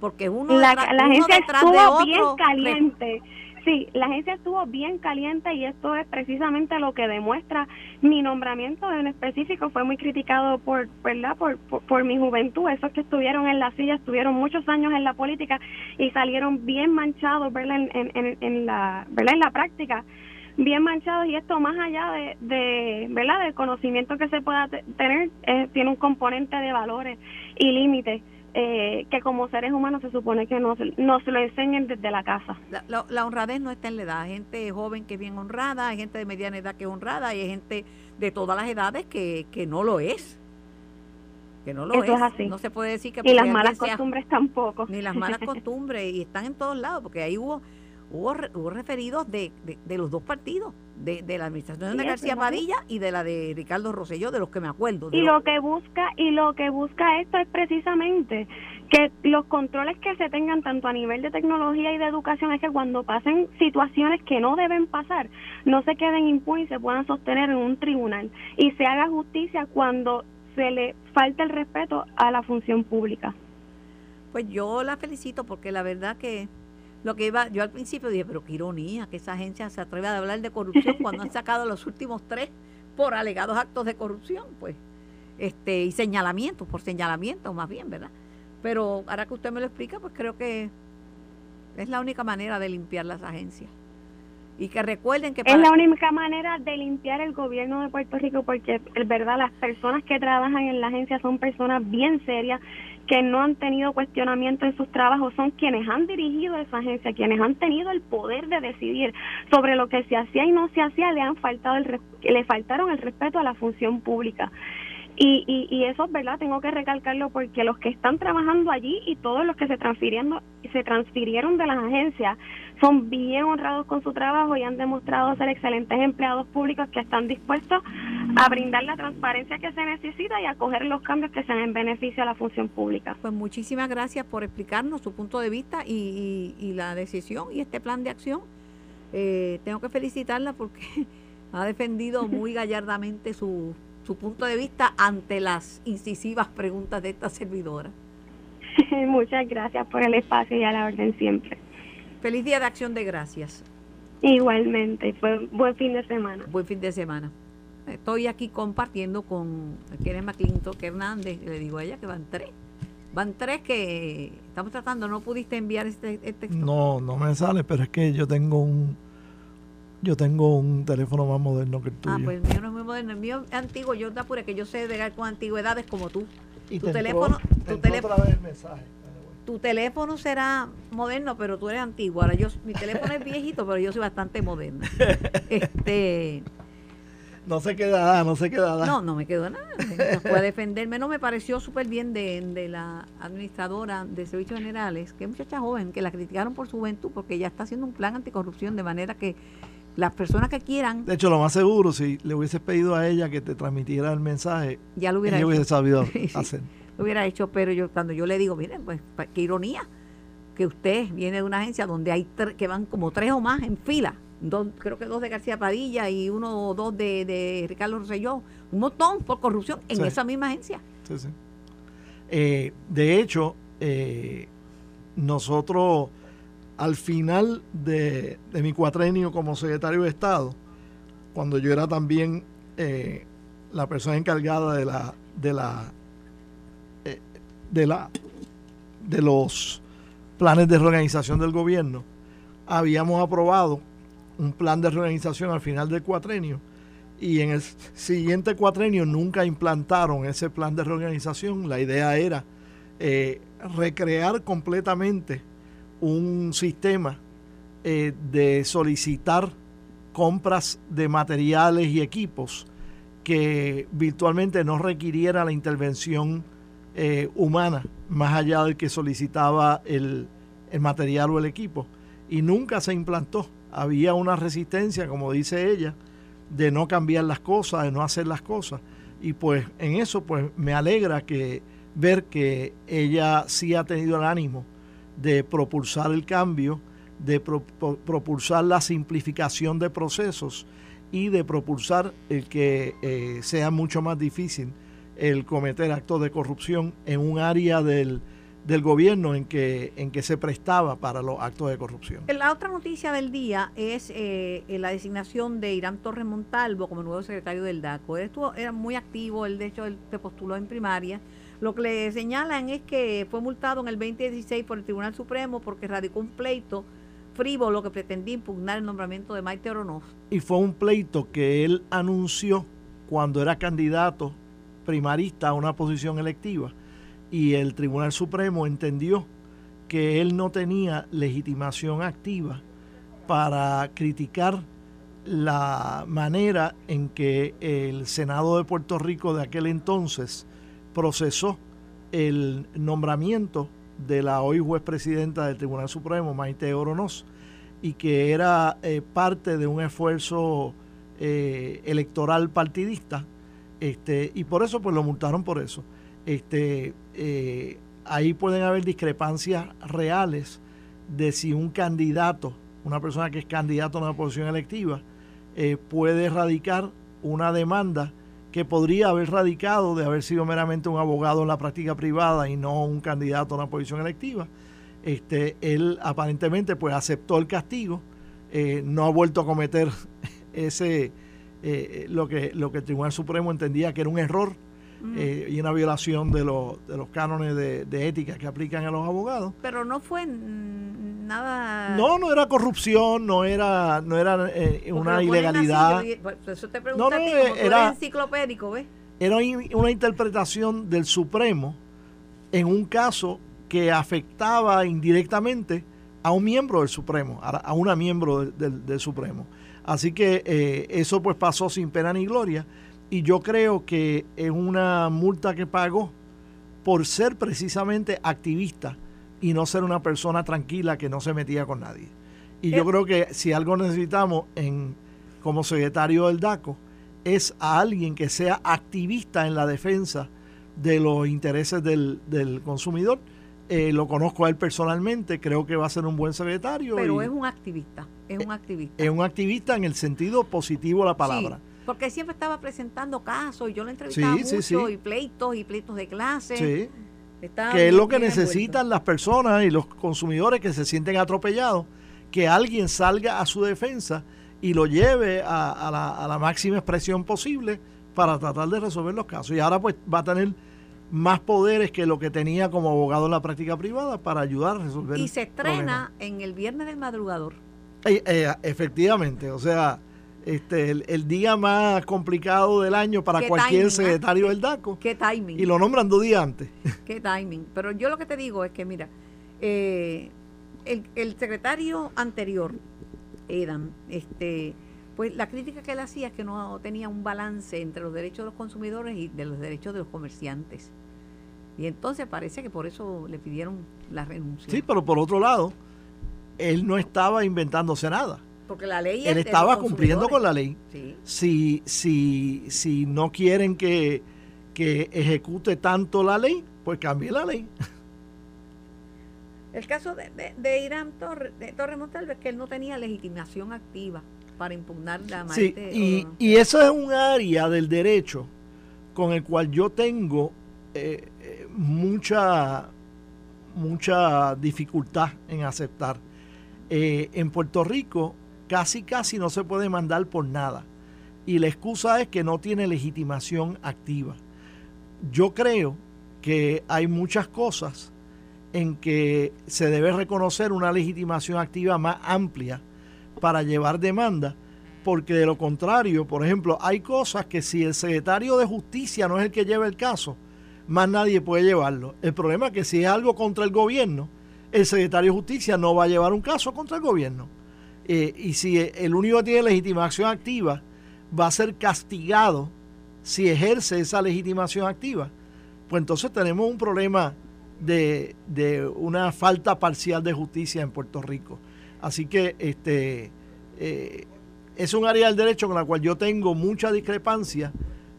Porque uno, la, la agencia estuvo bien caliente. Sí, la agencia estuvo bien caliente y esto es precisamente lo que demuestra mi nombramiento en específico. Fue muy criticado por, ¿verdad? Por, por, mi juventud. Esos que estuvieron en la silla estuvieron muchos años en la política y salieron bien manchados, ¿verdad? En, en, en la, ¿verdad? En la práctica bien manchados y esto más allá de, de ¿verdad? del conocimiento que se pueda tener, eh, tiene un componente de valores y límites. Eh, que como seres humanos se supone que nos, nos lo enseñen desde la casa. La, la, honradez no está en la edad. Hay gente joven que es bien honrada, hay gente de mediana edad que es honrada, y hay gente de todas las edades que, que no lo es. Que no lo es. así. No se puede decir que... Y las malas costumbres tampoco. Ni las malas costumbres, y están en todos lados, porque ahí hubo hubo, hubo referidos de, de, los dos partidos, de, de la administración de García Padilla y de la de Ricardo Rosselló, de los que me acuerdo. Y lo que busca y lo que busca esto es precisamente que los controles que se tengan tanto a nivel de tecnología y de educación es que cuando pasen situaciones que no deben pasar, no se queden impunes y se puedan sostener en un tribunal y se haga justicia cuando se le falta el respeto a la función pública. Pues yo la felicito porque la verdad que lo que iba, yo al principio dije, pero qué ironía que esa agencia se atreve a hablar de corrupción cuando han sacado los últimos tres por alegados actos de corrupción, pues, este, y señalamientos, por señalamientos más bien, ¿verdad? Pero ahora que usted me lo explica, pues creo que es la única manera de limpiar las agencias. Y que recuerden que... Es la única manera de limpiar el gobierno de Puerto Rico porque, es verdad, las personas que trabajan en la agencia son personas bien serias, que no han tenido cuestionamiento en sus trabajos son quienes han dirigido esa agencia, quienes han tenido el poder de decidir sobre lo que se hacía y no se hacía, le han faltado el le faltaron el respeto a la función pública. Y, y, y eso, ¿verdad? Tengo que recalcarlo porque los que están trabajando allí y todos los que se transfiriendo, se transfirieron de las agencias son bien honrados con su trabajo y han demostrado ser excelentes empleados públicos que están dispuestos a brindar la transparencia que se necesita y a coger los cambios que sean en beneficio a la función pública. Pues muchísimas gracias por explicarnos su punto de vista y, y, la decisión y este plan de acción. Eh, tengo que felicitarla porque ha defendido muy gallardamente su, su punto de vista ante las incisivas preguntas de esta servidora. Muchas gracias por el espacio y a la orden siempre. Feliz Día de Acción de Gracias. Igualmente, fue buen fin de semana. Buen fin de semana. Estoy aquí compartiendo con Keren McClintock Hernández, le digo a ella que van tres. Van tres que estamos tratando, ¿no pudiste enviar este, este texto? No, no me sale, pero es que yo tengo un yo tengo un teléfono más moderno que el ah, tuyo. Ah, pues el mío no es muy moderno, el mío es antiguo, yo te apure que yo sé de con antigüedades como tú. Y tu teléfono, tu teléfono, otra vez el mensaje tu teléfono será moderno, pero tú eres antiguo. Ahora yo, mi teléfono es viejito, pero yo soy bastante moderna. Este, no se queda no se queda No, no me quedó nada. No puede defenderme. No me pareció súper bien de, de, la administradora de servicios generales, que es muchacha joven, que la criticaron por su juventud, porque ya está haciendo un plan anticorrupción, de manera que las personas que quieran. De hecho, lo más seguro, si le hubieses pedido a ella que te transmitiera el mensaje, ya lo hubiera ella hubiese sabido hacer hubiera hecho, pero yo cuando yo le digo, miren, pues qué ironía, que usted viene de una agencia donde hay que van como tres o más en fila. Dos, creo que dos de García Padilla y uno o dos de, de Ricardo Rosselló. Un montón por corrupción en esa misma agencia. Sí, sí. Eh, de hecho, eh, nosotros al final de, mi cuatrenio como secretario de Estado, cuando yo era también eh, la persona encargada de la la de la de los planes de reorganización del gobierno, habíamos aprobado un plan de reorganización al final del cuatrenio y en el siguiente cuatrenio nunca implantaron ese plan de reorganización. La idea era eh, recrear completamente un sistema eh, de solicitar compras de materiales y equipos que virtualmente no requiriera la intervención eh, humana más allá del que solicitaba el, el material o el equipo. Y nunca se implantó. Había una resistencia, como dice ella, de no cambiar las cosas, de no hacer las cosas. Y pues en eso pues me alegra que ver que ella sí ha tenido el ánimo de propulsar el cambio, de propulsar la simplificación de procesos y de propulsar el que eh, sea mucho más difícil el cometer actos de corrupción en un área del, del gobierno en que, en que se prestaba para los actos de corrupción. La otra noticia del día es eh, la designación de Irán Torres Montalvo como nuevo secretario del DACO. Él estuvo, era muy activo, él de hecho él se postuló en primaria. Lo que le señalan es que fue multado en el 2016 por el Tribunal Supremo porque radicó un pleito frívolo que pretendía impugnar el nombramiento de Maite Oronoz. Y fue un pleito que él anunció cuando era candidato primarista a una posición electiva y el Tribunal Supremo entendió que él no tenía legitimación activa para criticar la manera en que el Senado de Puerto Rico de aquel entonces procesó el nombramiento de la hoy juez presidenta del Tribunal Supremo, Maite Oronoz, y que era eh, parte de un esfuerzo eh, electoral partidista, este, y por eso pues lo multaron por eso. Este, eh, ahí pueden haber discrepancias reales de si un candidato, una persona que es candidato a una posición electiva, puede radicar una demanda que podría haber radicado de haber sido meramente un abogado en la práctica privada y no un candidato a una posición electiva. Este, él aparentemente pues aceptó el castigo, eh, no ha vuelto a cometer ese lo que lo que el Tribunal Supremo entendía que era un error eh, y una violación de, los, de los cánones de, ética que aplican a los abogados. Pero no fue nada... No, no era corrupción, no era, no era eh, una ilegalidad. eso te no, no, era enciclopédico, ¿ves? Era una interpretación del Supremo en un caso que afectaba indirectamente a un miembro del Supremo, a, una miembro del, Supremo. Así que eh, eso pues pasó sin pena ni gloria y yo creo que es una multa que pagó por ser precisamente activista y no ser una persona tranquila que no se metía con nadie. Y yo eh. creo que si algo necesitamos en como secretario del DACO es a alguien que sea activista en la defensa de los intereses del, consumidor. Eh, lo conozco a él personalmente, creo que va a ser un buen secretario. Pero es un activista, es un activista. Es un activista en el sentido positivo de la palabra. Porque siempre estaba presentando casos y yo lo entrevistaba mucho y pleitos y pleitos de clase. Que es lo que necesitan las personas y los consumidores que se sienten atropellados, que alguien salga a su defensa y lo lleve a, la, máxima expresión posible para tratar de resolver los casos. Y ahora pues va a tener más poderes que lo que tenía como abogado en la práctica privada para ayudar a resolver. Y se estrena en el viernes del madrugador. Eh, eh, efectivamente, o sea, este, el, día más complicado del año para cualquier secretario del DACO. Qué timing. Y lo nombran dos días antes. Qué timing. Pero yo lo que te digo es que, mira, eh, el, secretario anterior, Edan, este, pues la crítica que él hacía es que no tenía un balance entre los derechos de los consumidores y de los derechos de los comerciantes. Y entonces parece que por eso le pidieron la renuncia. Sí, pero por otro lado, él no estaba inventándose nada porque la ley Él estaba cumpliendo con la ley. Si, si, si no quieren que, ejecute tanto la ley, pues cambie la ley. El caso de, de, Irán Torres, de Torres Montalvo es que él no tenía legitimación activa para impugnar la. Sí, y, y eso es un área del derecho con el cual yo tengo eh, eh, mucha, mucha dificultad en aceptar. Eh, en Puerto Rico casi casi no se puede mandar por nada y la excusa es que no tiene legitimación activa. Yo creo que hay muchas cosas en que se debe reconocer una legitimación activa más amplia para llevar demanda, porque de lo contrario, por ejemplo, hay cosas que si el secretario de justicia no es el que lleva el caso, más nadie puede llevarlo. El problema es que si es algo contra el gobierno, el secretario de justicia no va a llevar un caso contra el gobierno. Eh, y si el único tiene legitimación activa va a ser castigado si ejerce esa legitimación activa, pues entonces tenemos un problema de, una falta parcial de justicia en Puerto Rico. Así que este eh, es un área del derecho con la cual yo tengo mucha discrepancia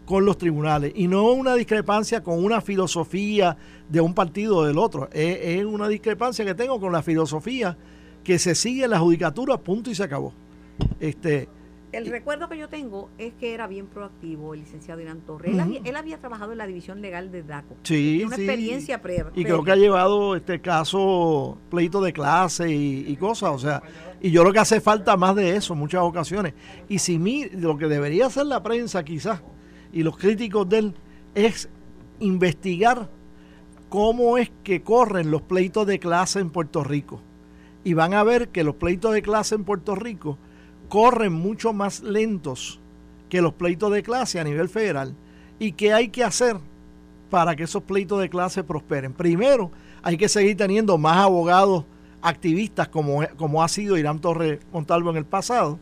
con los tribunales y no una discrepancia con una filosofía de un partido o del otro, es, una discrepancia que tengo con la filosofía que se sigue la judicatura, punto y se acabó. Este, el recuerdo que yo tengo es que era bien proactivo el licenciado Irán Torres. él, había, trabajado en la división legal de DACO. Sí, una experiencia previa. Y creo que ha llevado este caso, pleito de clase y, cosas. O sea, y yo creo que hace falta más de eso en muchas ocasiones. Y si mi, lo que debería hacer la prensa quizás y los críticos de él es investigar cómo es que corren los pleitos de clase en Puerto Rico. Y van a ver que los pleitos de clase en Puerto Rico corren mucho más lentos que los pleitos de clase a nivel federal. ¿Y qué hay que hacer para que esos pleitos de clase prosperen? Primero, hay que seguir teniendo más abogados activistas como, como ha sido Irán Torres Montalvo en el pasado.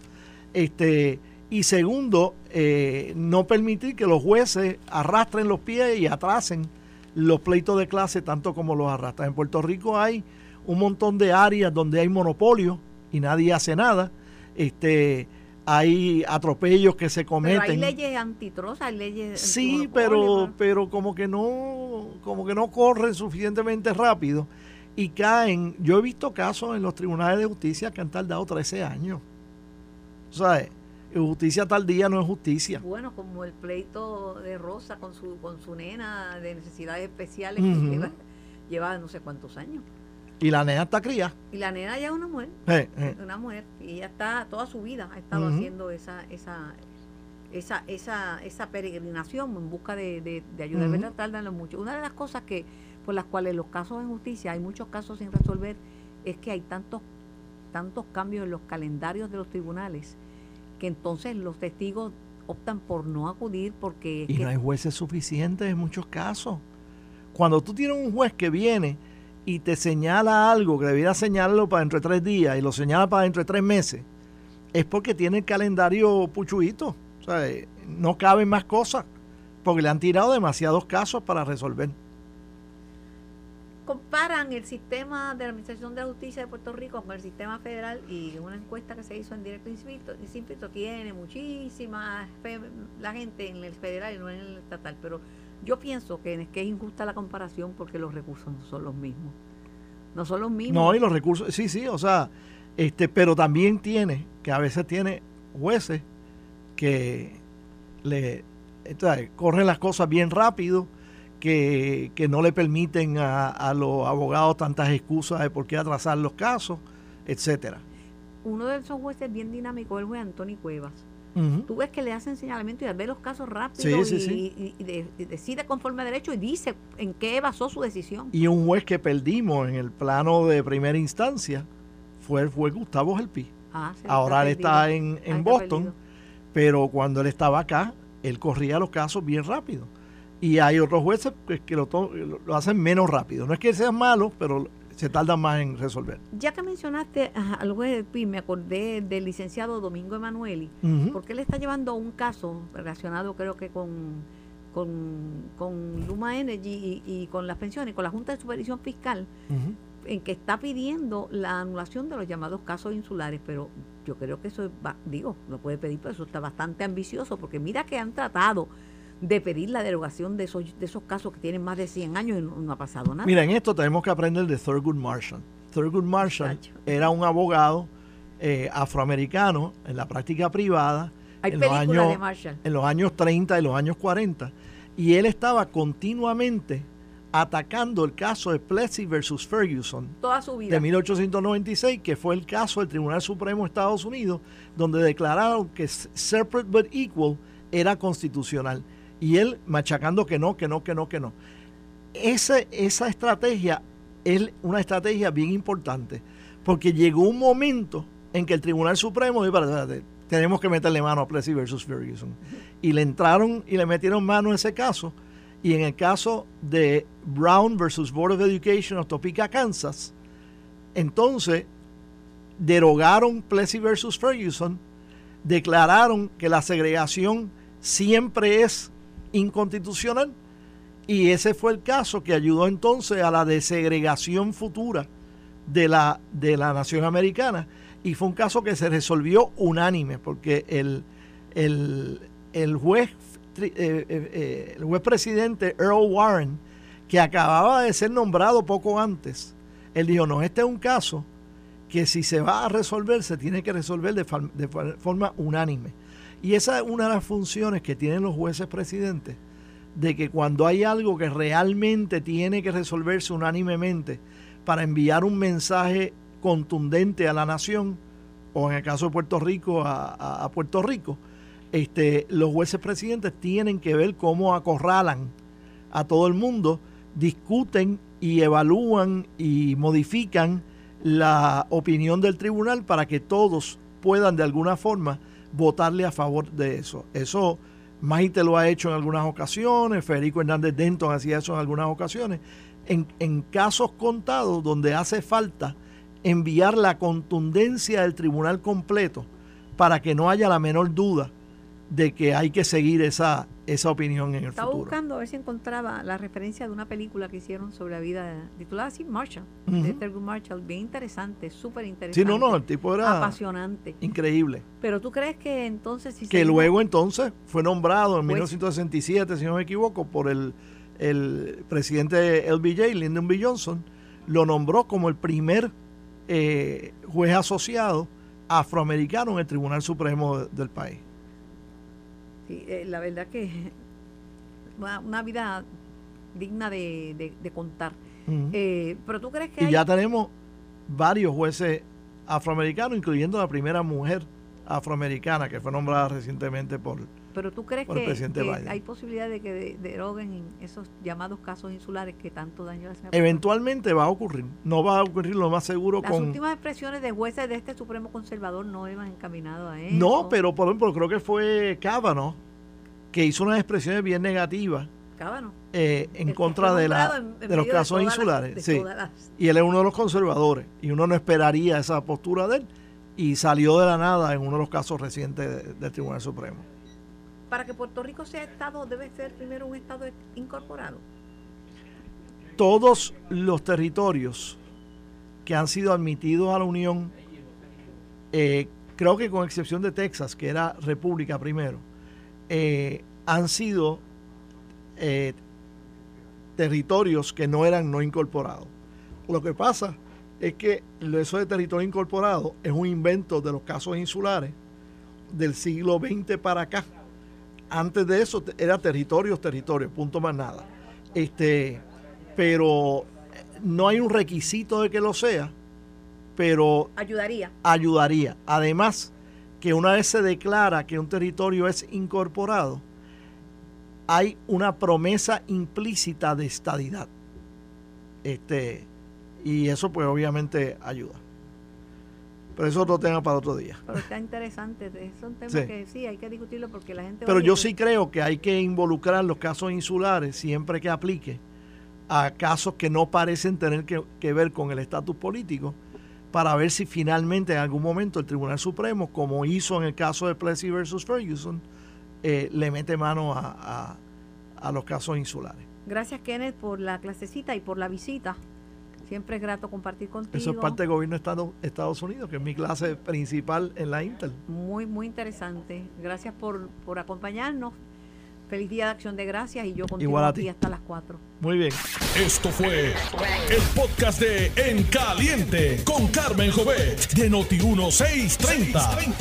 Este, y segundo, eh, no permitir que los jueces arrastren los pies y atrasen los pleitos de clase tanto como los arrastran. En Puerto Rico hay un montón de áreas donde hay monopolio y nadie hace nada. Este, hay atropellos que se cometen. Pero hay leyes antitrosas, hay leyes Sí, pero pero como que no como que no corren suficientemente rápido y caen. Yo he visto casos en los tribunales de justicia que han tardado 13 años. ¿Sabes? justicia tal día no es justicia. Bueno, como el pleito de Rosa con su con su nena de necesidades especiales que lleva, no sé cuántos años. Y la nena está cría. Y la nena ya es una mujer. Eh, eh. Una mujer. Y ella está, toda su vida ha estado haciendo esa, esa, esa, esa, esa peregrinación en busca de, de, ayuda. Uh -huh. Tardan mucho. Una de las cosas que, por las cuales los casos en justicia, hay muchos casos sin resolver, es que hay tantos, tantos cambios en los calendarios de los tribunales que entonces los testigos optan por no acudir porque... Y no hay jueces suficientes en muchos casos. Cuando tú tienes un juez que viene y te señala algo que debiera señalarlo para dentro de tres días y lo señala para dentro de tres meses, es porque tiene el calendario puchuito. O sea, eh, no caben más cosas porque le han tirado demasiados casos para resolver comparan el sistema de la Administración de la Justicia de Puerto Rico con el sistema federal y una encuesta que se hizo en directo filtro tiene muchísima la gente en el federal y no en el estatal, pero yo pienso que, que es injusta la comparación porque los recursos no son los mismos. No son los mismos. No, y los recursos, sí, sí, o sea, este, pero también tiene, que a veces tiene jueces que le corren las cosas bien rápido que, no le permiten a, los abogados tantas excusas de por qué atrasar los casos, etcétera. Uno de esos jueces bien dinámicos es el juez Antonio Cuevas. Tú ves que le hacen señalamiento y ve los casos rápido y, decide conforme a derecho y dice en qué basó su decisión. Y un juez que perdimos en el plano de primera instancia fue, fue Gustavo Gelpi. Ah, Ahora él está en, en Boston, pero cuando él estaba acá, él corría los casos bien rápido. Y hay otros jueces que, lo, lo, hacen menos rápido. No es que sean malos, pero se tardan más en resolver. Ya que mencionaste al juez me acordé del licenciado Domingo Emanueli, porque él está llevando un caso relacionado creo que con, con, Luma Energy y, con las pensiones, con la Junta de Supervisión Fiscal, en que está pidiendo la anulación de los llamados casos insulares, pero yo creo que eso, va, digo, lo puede pedir, pero eso está bastante ambicioso, porque mira que han tratado de pedir la derogación de esos, de esos casos que tienen más de 100 años y no, ha pasado nada. Mira, en esto tenemos que aprender de Thurgood Marshall. Thurgood Marshall era un abogado eh, afroamericano en la práctica privada Hay en, los años, de Marshall. en los años 30 y los años 40. Y él estaba continuamente atacando el caso de Plessy versus Ferguson Toda su vida. de 1896, que fue el caso del Tribunal Supremo de Estados Unidos, donde declararon que separate but equal era constitucional. Y él machacando que no, que no, que no, que no. Ese- esa estrategia es una estrategia bien importante, porque llegó un momento en que el Tribunal Supremo dijo, "Espérate, espérate, tenemos que meterle mano a Plessy versus Ferguson. Y le entraron y le metieron mano a ese caso. Y en el caso de Brown versus Board of Education of Topeka, Kansas, entonces derogaron Plessy versus Ferguson, declararon que la segregación siempre es inconstitucional. Y ese fue el caso que ayudó entonces a la desegregación futura de la, de la nación americana. Y fue un caso que se resolvió unánime porque el, el, el juez eh, eh, eh, el juez presidente Earl Warren que acababa de ser nombrado poco antes él dijo no este es un caso que si se va a resolver se tiene que resolver de, forma unánime y esa es una de las funciones que tienen los jueces presidentes de que cuando hay algo que realmente tiene que resolverse unánimemente para enviar un mensaje contundente a la nación, o en el caso de Puerto Rico, a, Puerto Rico, este, los jueces presidentes tienen que ver cómo acorralan a todo el mundo, discuten y evalúan y modifican la opinión del tribunal para que todos puedan de alguna forma votarle a favor de eso. Eso Maite lo ha hecho en algunas ocasiones, Federico Hernández Denton hacía eso en algunas ocasiones. En, en casos contados donde hace falta enviar la contundencia del tribunal completo para que no haya la menor duda de que hay que seguir esa, esa opinión en el Estaba futuro. buscando a ver si encontraba la referencia de una película que hicieron sobre la vida titulada así Marshall, de Ujú. Thurgood Marshall, bien interesante, súper interesante. Sí, no, no, el tipo era apasionante. increíble. Pero tú crees que entonces si que luego entonces fue nombrado en Pues- 1967, si no me equivoco, por el, el presidente LBJ, Lyndon B. Johnson, lo nombró como el primer eh, juez asociado afroamericano en el Tribunal Supremo de- del país. Sí, eh, la verdad que una, una vida digna de, de- de contar. Eh, pero tú crees que y hay- ya tenemos varios jueces afroamericanos, incluyendo la primera mujer afroamericana que fue nombrada recientemente por... pero tú crees que, hay posibilidad de que de- deroguen esos llamados casos insulares que tanto daño hacen Eventualmente va a ocurrir, no va a ocurrir lo más seguro Las con... últimas expresiones de jueces de este Supremo Conservador no iban encaminadas a eso. No, pero por ejemplo, creo que fue Cábano que hizo unas expresiones bien negativas Cábano. eh, en El contra de, la, nombrado en- en de los casos las- insulares. sí. las- Y él es uno de los conservadores y uno no esperaría esa postura de él y salió de la nada en uno de los casos recientes de- del Tribunal Supremo. Para que Puerto Rico sea Estado, debe ser primero un Estado incorporado. Todos los territorios que han sido admitidos a la Unión, eh, creo que con excepción de Texas, que era república primero, eh, han sido eh, territorios que no eran no incorporados. Lo que pasa es que eso de territorio incorporado es un invento de los casos insulares del siglo XX para acá. Antes de eso era territorios, territorios, punto más nada. Este, pero eh, no hay un requisito de que lo sea, pero Ayudaría. ayudaría. Además, que una vez se declara que un territorio es incorporado, hay una promesa implícita de estadidad. Este, y eso pues obviamente ayuda. Pero eso es otro tema para otro día. Pero está interesante. Es un tema Sí. que sí, hay que discutirlo porque la gente... Pero yo sí creo que hay que involucrar los casos insulares siempre que aplique a casos que no parecen tener que, que ver con el estatus político para ver si finalmente en algún momento el Tribunal Supremo, como hizo en el caso de Plessy versus Ferguson, eh, le mete mano a, a- a los casos insulares. Gracias, Kenneth, por la clasecita y por la visita. Siempre es grato compartir contigo. Eso es parte del gobierno de Estado- Estados Unidos, que es mi clase principal en la Intel. Muy, muy interesante. Gracias por, por acompañarnos. Feliz Día de Acción de Gracias y yo continúo Igual a ti. hasta las 4. Muy bien. Esto fue el podcast de En Caliente con Carmen Jovet de Noti1630.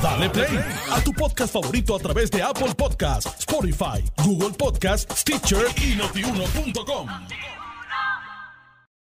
Dale play a tu podcast favorito a través de Apple Podcasts, Spotify, Google Podcasts, Stitcher y notiuno.com.